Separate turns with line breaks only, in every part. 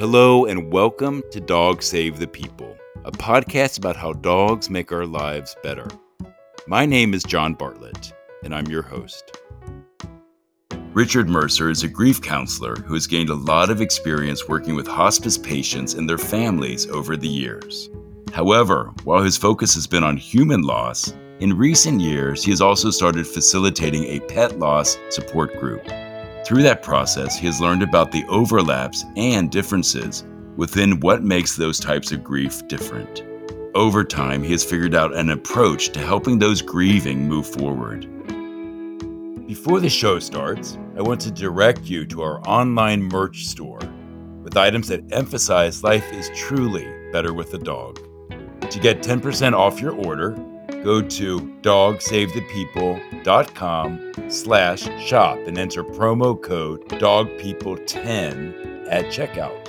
Hello, and welcome to Dog Save the People, a podcast about how dogs make our lives better. My name is John Bartlett, and I'm your host. Richard Mercer is a grief counselor who has gained a lot of experience working with hospice patients and their families over the years. However, while his focus has been on human loss, in recent years he has also started facilitating a pet loss support group. Through that process, he has learned about the overlaps and differences within what makes those types of grief different. Over time, he has figured out an approach to helping those grieving move forward. Before the show starts, I want to direct you to our online merch store with items that emphasize life is truly better with a dog. To get 10% off your order, go to dogsavethepeople.com slash shop and enter promo code dogpeople10 at checkout.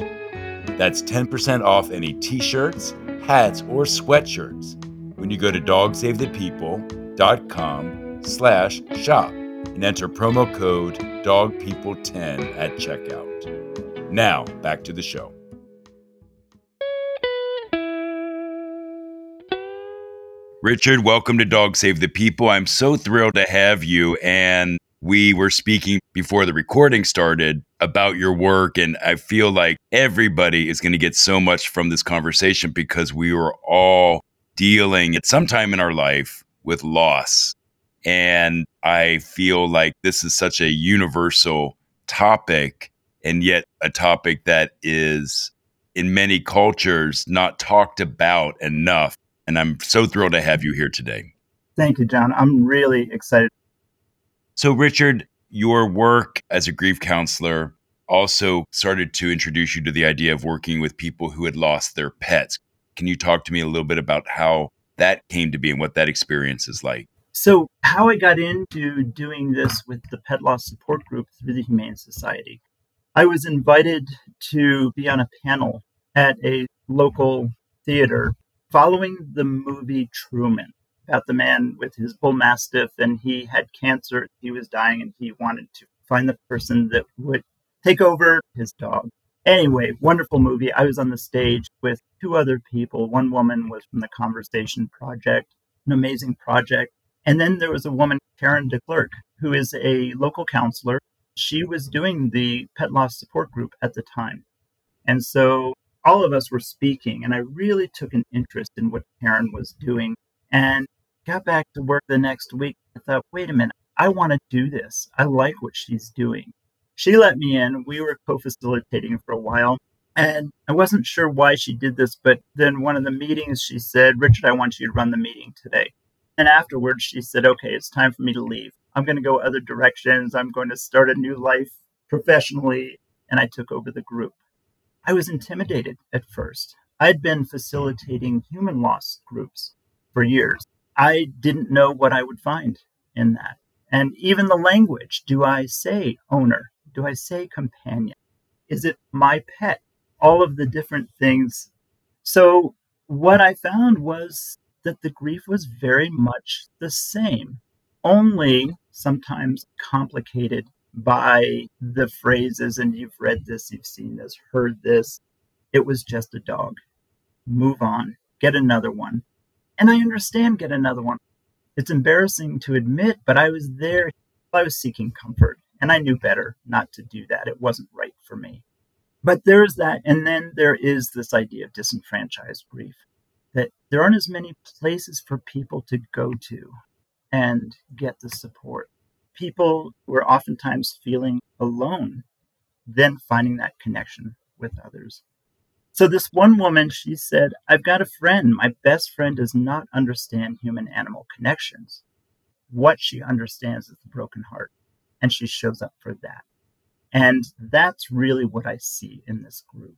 That's 10% off any t-shirts, hats, or sweatshirts when you go to dogsavethepeople.com slash shop and enter promo code dogpeople10 at checkout. Now, back to the show. Richard, welcome to Dog Save the People. I'm so thrilled to have you. And we were speaking before the recording started about your work. And I feel like everybody is going to get so much from this conversation because we were all dealing at some time in our life with loss. And I feel like this is such a universal topic, and yet a topic that is in many cultures not talked about enough and I'm so thrilled to have you here today.
Thank you, John. I'm really excited.
So, Richard, your work as a grief counselor also started to introduce you to the idea of working with people who had lost their pets. Can you talk to me a little bit about how that came to be and what that experience is like?
So, how I got into doing this with the Pet Loss Support Group through the Humane Society. I was invited to be on a panel at a local theater following the movie Truman about the man with his bull mastiff and he had cancer, he was dying, and he wanted to find the person that would take over his dog. Anyway, wonderful movie. I was on the stage with two other people. One woman was from the Conversation Project, an amazing project. And then there was a woman, Karen DeClerc, who is a local counselor. She was doing the pet loss support group at the time. And so all of us were speaking, and I really took an interest in what Karen was doing and got back to work the next week. I thought, wait a minute, I want to do this. I like what she's doing. She let me in. We were co facilitating for a while. And I wasn't sure why she did this, but then one of the meetings she said, Richard, I want you to run the meeting today. And afterwards, she said, okay, it's time for me to leave. I'm going to go other directions. I'm going to start a new life professionally. And I took over the group. I was intimidated at first. I'd been facilitating human loss groups for years. I didn't know what I would find in that. And even the language do I say owner? Do I say companion? Is it my pet? All of the different things. So, what I found was that the grief was very much the same, only sometimes complicated by the phrases, and you've read this, you've seen this, heard this. It was just a dog. Move on, get another one. And I understand get another one. It's embarrassing to admit, but I was there. I was seeking comfort, and I knew better not to do that. It wasn't right for me. But there's that. And then there is this idea of disenfranchised grief that there aren't as many places for people to go to and get the support people were oftentimes feeling alone, then finding that connection with others. So, this one woman, she said, I've got a friend. My best friend does not understand human animal connections. What she understands is the broken heart, and she shows up for that. And that's really what I see in this group.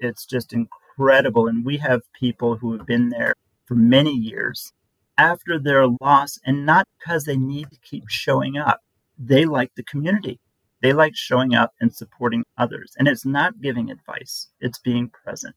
It's just incredible. And we have people who have been there for many years after their loss and not because they need to keep showing up. They like the community. They like showing up and supporting others. And it's not giving advice, it's being present.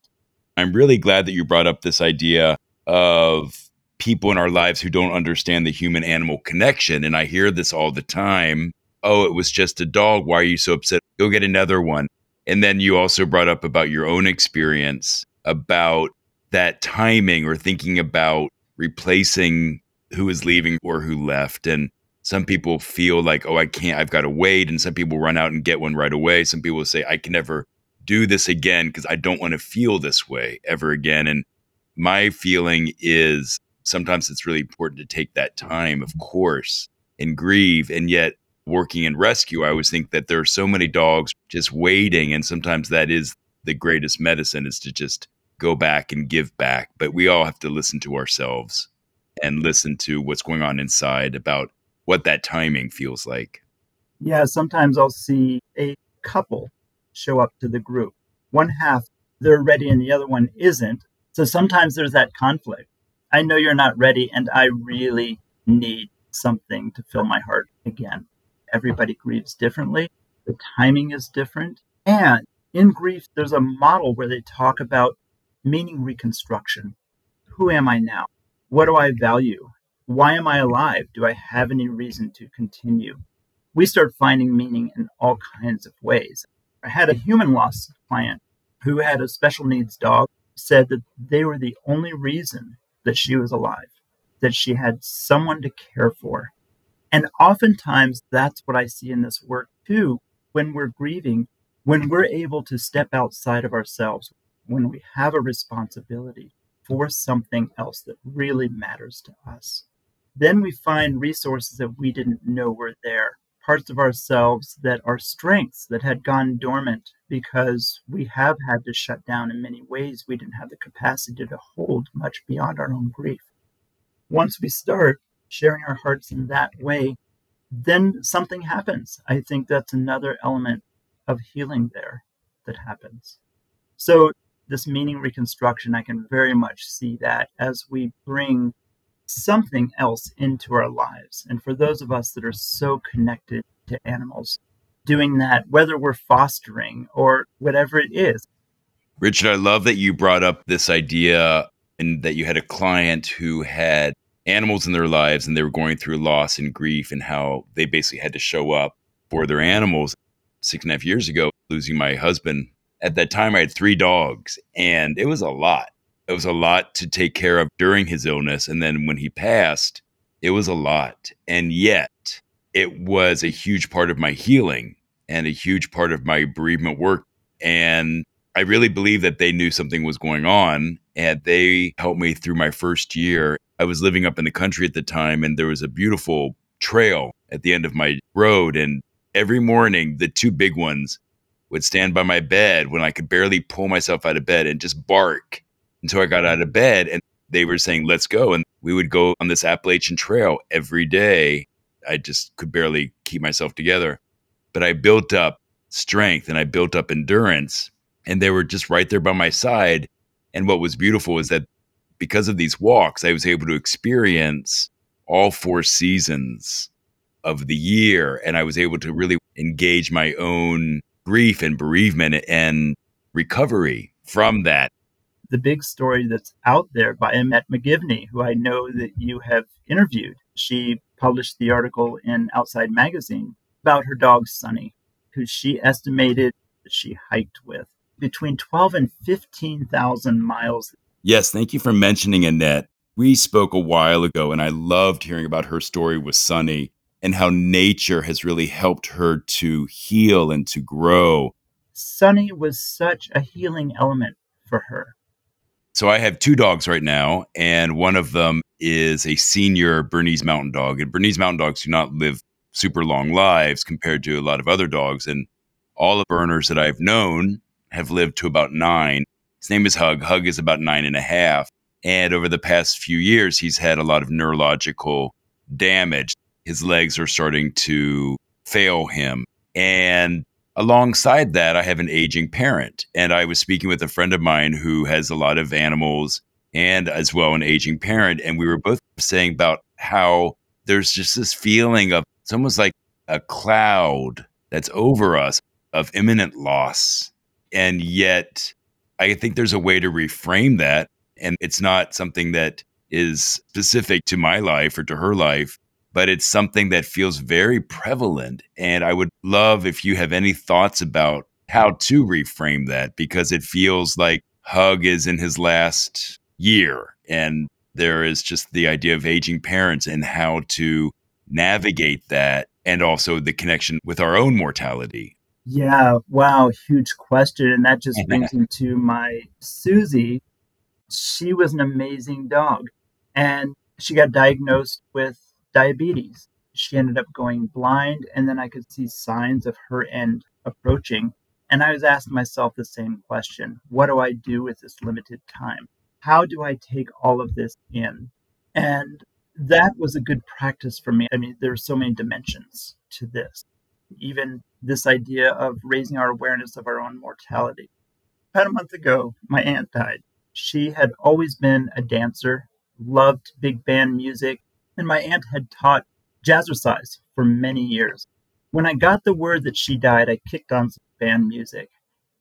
I'm really glad that you brought up this idea of people in our lives who don't understand the human animal connection. And I hear this all the time. Oh, it was just a dog. Why are you so upset? Go get another one. And then you also brought up about your own experience about that timing or thinking about replacing who is leaving or who left. And some people feel like, oh, I can't, I've got to wait. And some people run out and get one right away. Some people say, I can never do this again because I don't want to feel this way ever again. And my feeling is sometimes it's really important to take that time, of course, and grieve. And yet, working in rescue, I always think that there are so many dogs just waiting. And sometimes that is the greatest medicine is to just go back and give back. But we all have to listen to ourselves and listen to what's going on inside about what that timing feels like.
Yeah, sometimes I'll see a couple show up to the group. One half, they're ready and the other one isn't. So sometimes there's that conflict. I know you're not ready, and I really need something to fill my heart again. Everybody grieves differently, the timing is different. And in grief, there's a model where they talk about meaning reconstruction. Who am I now? What do I value? Why am I alive? Do I have any reason to continue? We start finding meaning in all kinds of ways. I had a human loss client who had a special needs dog said that they were the only reason that she was alive, that she had someone to care for. And oftentimes that's what I see in this work too. When we're grieving, when we're able to step outside of ourselves, when we have a responsibility for something else that really matters to us, then we find resources that we didn't know were there parts of ourselves that are strengths that had gone dormant because we have had to shut down in many ways. We didn't have the capacity to hold much beyond our own grief. Once we start sharing our hearts in that way, then something happens. I think that's another element of healing there that happens. So, this meaning reconstruction, I can very much see that as we bring something else into our lives. And for those of us that are so connected to animals, doing that, whether we're fostering or whatever it is.
Richard, I love that you brought up this idea and that you had a client who had animals in their lives and they were going through loss and grief and how they basically had to show up for their animals. Six and a half years ago, losing my husband. At that time, I had three dogs and it was a lot it was a lot to take care of during his illness. And then when he passed, it was a lot. And yet, it was a huge part of my healing and a huge part of my bereavement work. And I really believe that they knew something was going on and they helped me through my first year. I was living up in the country at the time and there was a beautiful trail at the end of my road. And every morning, the two big ones would stand by my bed when I could barely pull myself out of bed and just bark until I got out of bed and they were saying, let's go. And we would go on this Appalachian trail every day. I just could barely keep myself together. But I built up strength and I built up endurance. And they were just right there by my side. And what was beautiful is that because of these walks, I was able to experience all four seasons of the year. And I was able to really engage my own grief and bereavement and recovery from that
the big story that's out there by Annette McGivney, who I know that you have interviewed. She published the article in Outside Magazine about her dog Sunny, who she estimated that she hiked with between 12 and 15,000 miles.
Yes, thank you for mentioning Annette. We spoke a while ago, and I loved hearing about her story with Sunny and how nature has really helped her to heal and to grow.
Sunny was such a healing element for her.
So I have two dogs right now, and one of them is a senior Bernese Mountain Dog. And Bernese Mountain Dogs do not live super long lives compared to a lot of other dogs. And all the Berners that I've known have lived to about nine. His name is Hug. Hug is about nine and a half. And over the past few years, he's had a lot of neurological damage. His legs are starting to fail him. And alongside that, I have an aging parent. And I was speaking with a friend of mine who has a lot of animals and as well an aging parent. And we were both saying about how there's just this feeling of it's almost like a cloud that's over us of imminent loss. And yet, I think there's a way to reframe that. And it's not something that is specific to my life or to her life, but it's something that feels very prevalent. And I would love if you have any thoughts about how to reframe that because it feels like Hug is in his last year and there is just the idea of aging parents and how to navigate that and also the connection with our own mortality.
Yeah, wow, huge question. And that just brings me to my Susie. She was an amazing dog. And she got diagnosed with diabetes. She ended up going blind, and then I could see signs of her end approaching. And I was asking myself the same question What do I do with this limited time? How do I take all of this in? And that was a good practice for me. I mean, there are so many dimensions to this. Even this idea of raising our awareness of our own mortality. About a month ago, my aunt died. She had always been a dancer, loved big band music, and my aunt had taught jazzercise for many years. When I got the word that she died, I kicked on some band music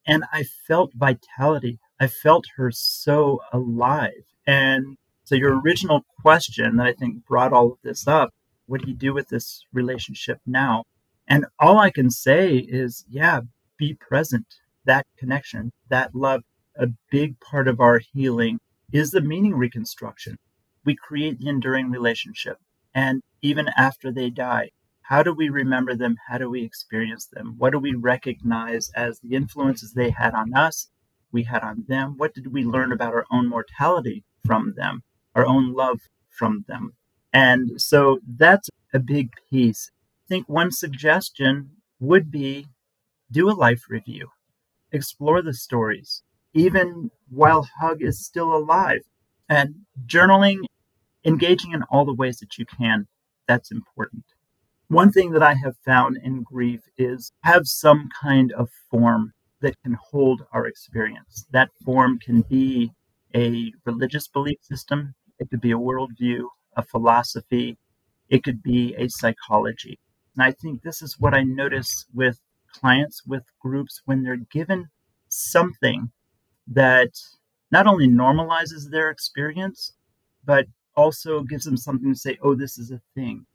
and I felt vitality. I felt her so alive. And so, your original question that I think brought all of this up what do you do with this relationship now? And all I can say is, yeah, be present. That connection, that love, a big part of our healing is the meaning reconstruction. We create the enduring relationship. And even after they die, how do we remember them? How do we experience them? What do we recognize as the influences they had on us, we had on them? What did we learn about our own mortality from them, our own love from them? And so that's a big piece I think one suggestion would be do a life review, explore the stories, even while Hug is still alive, and journaling, engaging in all the ways that you can. That's important. One thing that I have found in grief is have some kind of form that can hold our experience. That form can be a religious belief system, it could be a worldview, a philosophy, it could be a psychology. And I think this is what I notice with clients, with groups, when they're given something that not only normalizes their experience, but also gives them something to say, oh, this is a thing.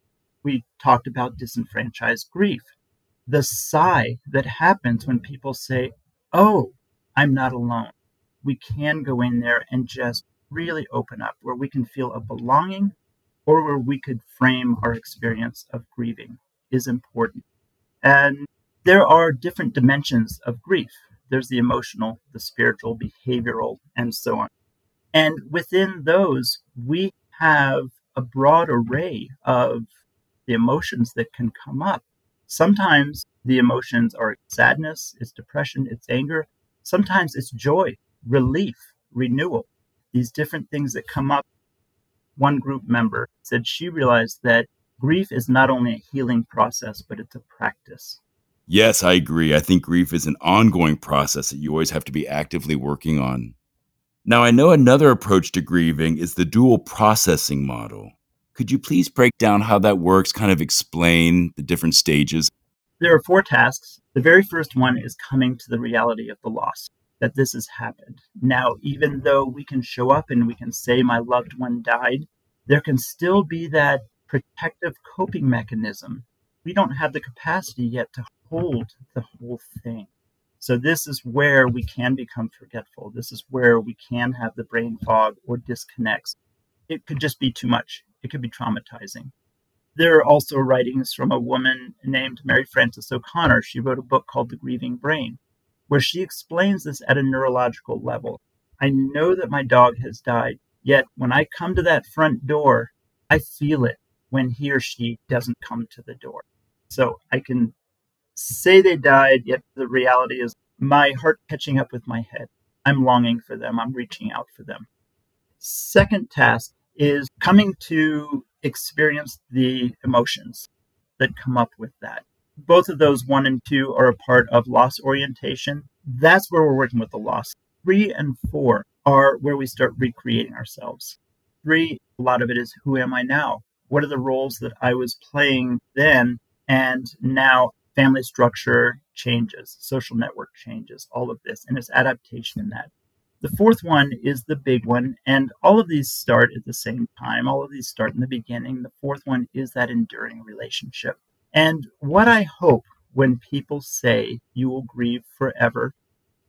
We talked about disenfranchised grief. The sigh that happens when people say, oh, I'm not alone. We can go in there and just really open up where we can feel a belonging or where we could frame our experience of grieving is important. And there are different dimensions of grief there's the emotional, the spiritual, behavioral, and so on. And within those, we have a broad array of the emotions that can come up. Sometimes the emotions are sadness, it's depression, it's anger. Sometimes it's joy, relief, renewal. These different things that come up. One group member said she realized that grief is not only a healing process, but it's a practice.
Yes, I agree. I think grief is an ongoing process that you always have to be actively working on. Now, I know another approach to grieving is the dual processing model. Could you please break down how that works, kind of explain the different stages?
There are four tasks. The very first one is coming to the reality of the loss, that this has happened. Now, even though we can show up and we can say, My loved one died, there can still be that protective coping mechanism. We don't have the capacity yet to hold the whole thing. So, this is where we can become forgetful. This is where we can have the brain fog or disconnects. It could just be too much, it could be traumatizing. There are also writings from a woman named Mary Frances O'Connor. She wrote a book called The Grieving Brain, where she explains this at a neurological level. I know that my dog has died, yet when I come to that front door, I feel it when he or she doesn't come to the door. So I can say they died, yet the reality is my heart catching up with my head. I'm longing for them, I'm reaching out for them. Second task is coming to experience the emotions that come up with that. Both of those, one and two, are a part of loss orientation. That's where we're working with the loss. Three and four are where we start recreating ourselves. Three, a lot of it is who am I now? what are the roles that I was playing then and now family structure changes, social network changes, all of this, and it's adaptation in that. The fourth one is the big one, and all of these start at the same time. All of these start in the beginning. The fourth one is that enduring relationship. And what I hope when people say you will grieve forever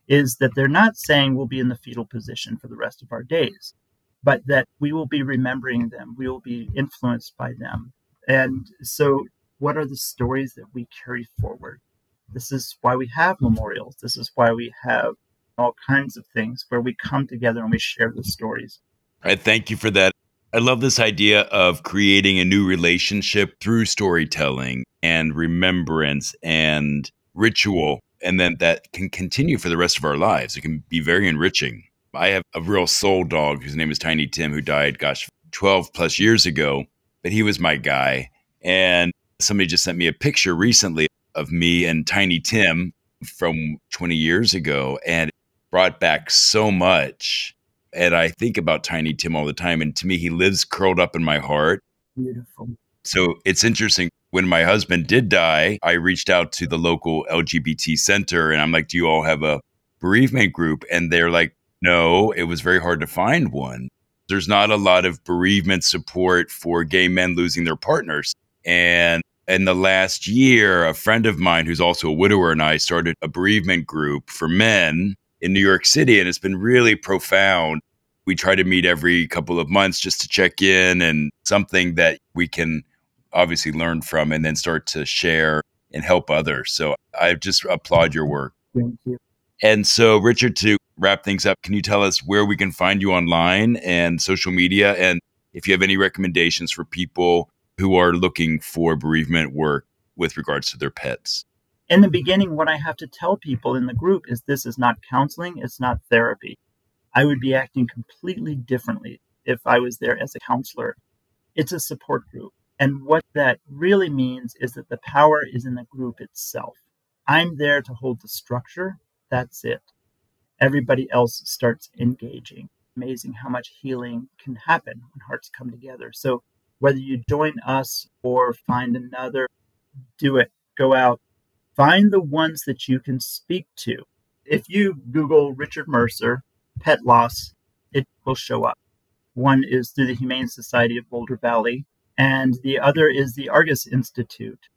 is that they're not saying we'll be in the fetal position for the rest of our days, but that we will be remembering them, we will be influenced by them. And so, what are the stories that we carry forward? This is why we have memorials. This is why we have all kinds of things where we come together and we share the stories.
Right, thank you for that. I love this idea of creating a new relationship through storytelling and remembrance and ritual, and then that can continue for the rest of our lives. It can be very enriching. I have a real soul dog whose name is Tiny Tim, who died, gosh, 12 plus years ago, but he was my guy. And somebody just sent me a picture recently of me and Tiny Tim from 20 years ago, and brought back so much and I think about Tiny Tim all the time. And to me, he lives curled up in my heart.
Beautiful.
So it's interesting. When my husband did die, I reached out to the local LGBT center and I'm like, Do you all have a bereavement group? And they're like, No, it was very hard to find one. There's not a lot of bereavement support for gay men losing their partners. And in the last year, a friend of mine who's also a widower and I started a bereavement group for men in New York City, and it's been really profound. We try to meet every couple of months just to check in and something that we can obviously learn from and then start to share and help others. So I just applaud your work.
Thank you.
And so, Richard, to wrap things up, can you tell us where we can find you online and social media? And if you have any recommendations for people who are looking for bereavement work with regards to their pets?
in the beginning, what I have to tell people in the group is this is not counseling, it's not therapy. I would be acting completely differently if I was there as a counselor. It's a support group. And what that really means is that the power is in the group itself. I'm there to hold the structure. That's it. Everybody else starts engaging. Amazing how much healing can happen when hearts come together. So, whether you join us or find another, do it. Go out, find the ones that you can speak to. If you Google Richard Mercer, pet loss, it will show up. One is through the Humane Society of Boulder Valley, and the other is the Argus Institute.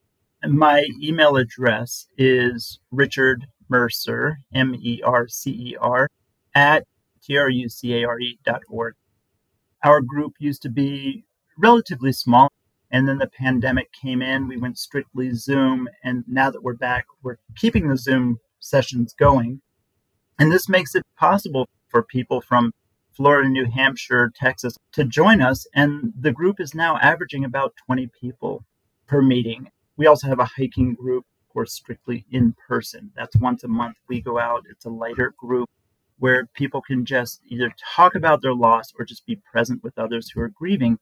My email address is Richard Mercer, M E R C E R, at T R U C A R E dot org. Our group used to be relatively small. And then the pandemic came in, we went strictly Zoom. And now that we're back, we're keeping the Zoom sessions going. And this makes it possible for people from Florida, New Hampshire, Texas to join us. And the group is now averaging about 20 people per meeting. We also have a hiking group, of course, strictly in person. That's once a month. We go out, it's a lighter group where people can just either talk about their loss or just be present with others who are grieving.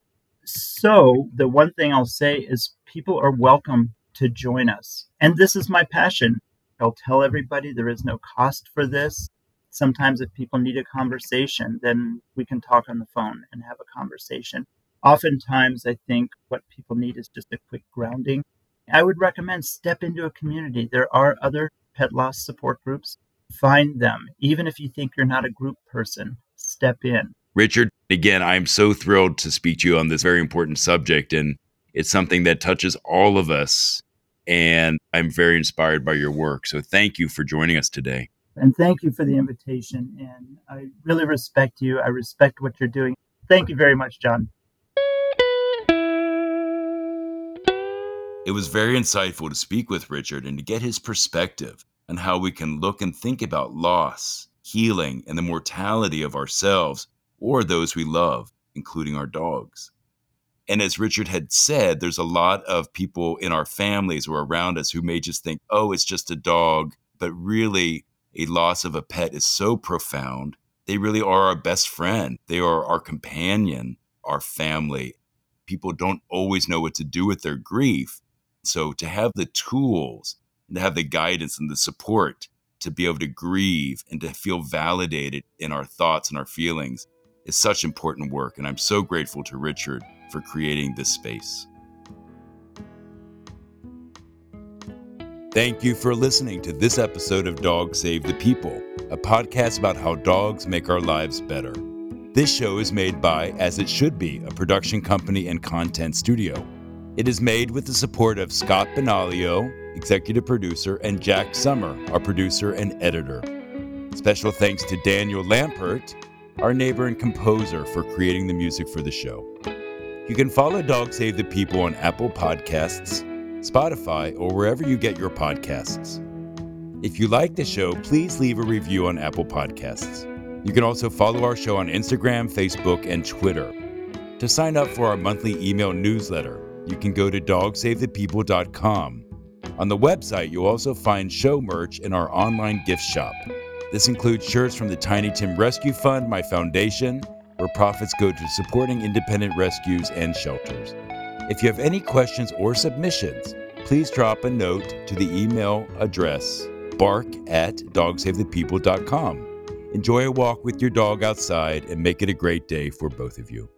So, the one thing I'll say is people are welcome to join us. And this is my passion. I'll tell everybody there is no cost for this. Sometimes, if people need a conversation, then we can talk on the phone and have a conversation. Oftentimes, I think what people need is just a quick grounding. I would recommend step into a community. There are other pet loss support groups. Find them. Even if you think you're not a group person, step in.
Richard, again, I'm so thrilled to speak to you on this very important subject. And it's something that touches all of us. And I'm very inspired by your work. So thank you for joining us today.
And thank you for the invitation. And I really respect you. I respect what you're doing. Thank you very much, John.
It was very insightful to speak with Richard and to get his perspective on how we can look and think about loss, healing, and the mortality of ourselves or those we love, including our dogs. And as Richard had said, there's a lot of people in our families or around us who may just think, oh, it's just a dog. But really, a loss of a pet is so profound. They really are our best friend, they are our companion, our family. People don't always know what to do with their grief. So to have the tools and to have the guidance and the support to be able to grieve and to feel validated in our thoughts and our feelings is such important work, and I'm so grateful to Richard for creating this space. Thank you for listening to this episode of Dog Save the People, a podcast about how dogs make our lives better. This show is made by As It Should Be, a production company and content studio. It is made with the support of Scott Benaglio, executive producer, and Jack Summer, our producer and editor. Special thanks to Daniel Lampert, our neighbor and composer, for creating the music for the show. You can follow Dog Save the People on Apple Podcasts, Spotify, or wherever you get your podcasts. If you like the show, please leave a review on Apple Podcasts. You can also follow our show on Instagram, Facebook, and Twitter. To sign up for our monthly email newsletter, you can go to dogsavethepeople.com. On the website, you'll also find show merch in our online gift shop. This includes shirts from the Tiny Tim Rescue Fund, my foundation, where profits go to supporting independent rescues and shelters. If you have any questions or submissions, please drop a note to the email address bark at dogsavethepeople.com. Enjoy a walk with your dog outside and make it a great day for both of you.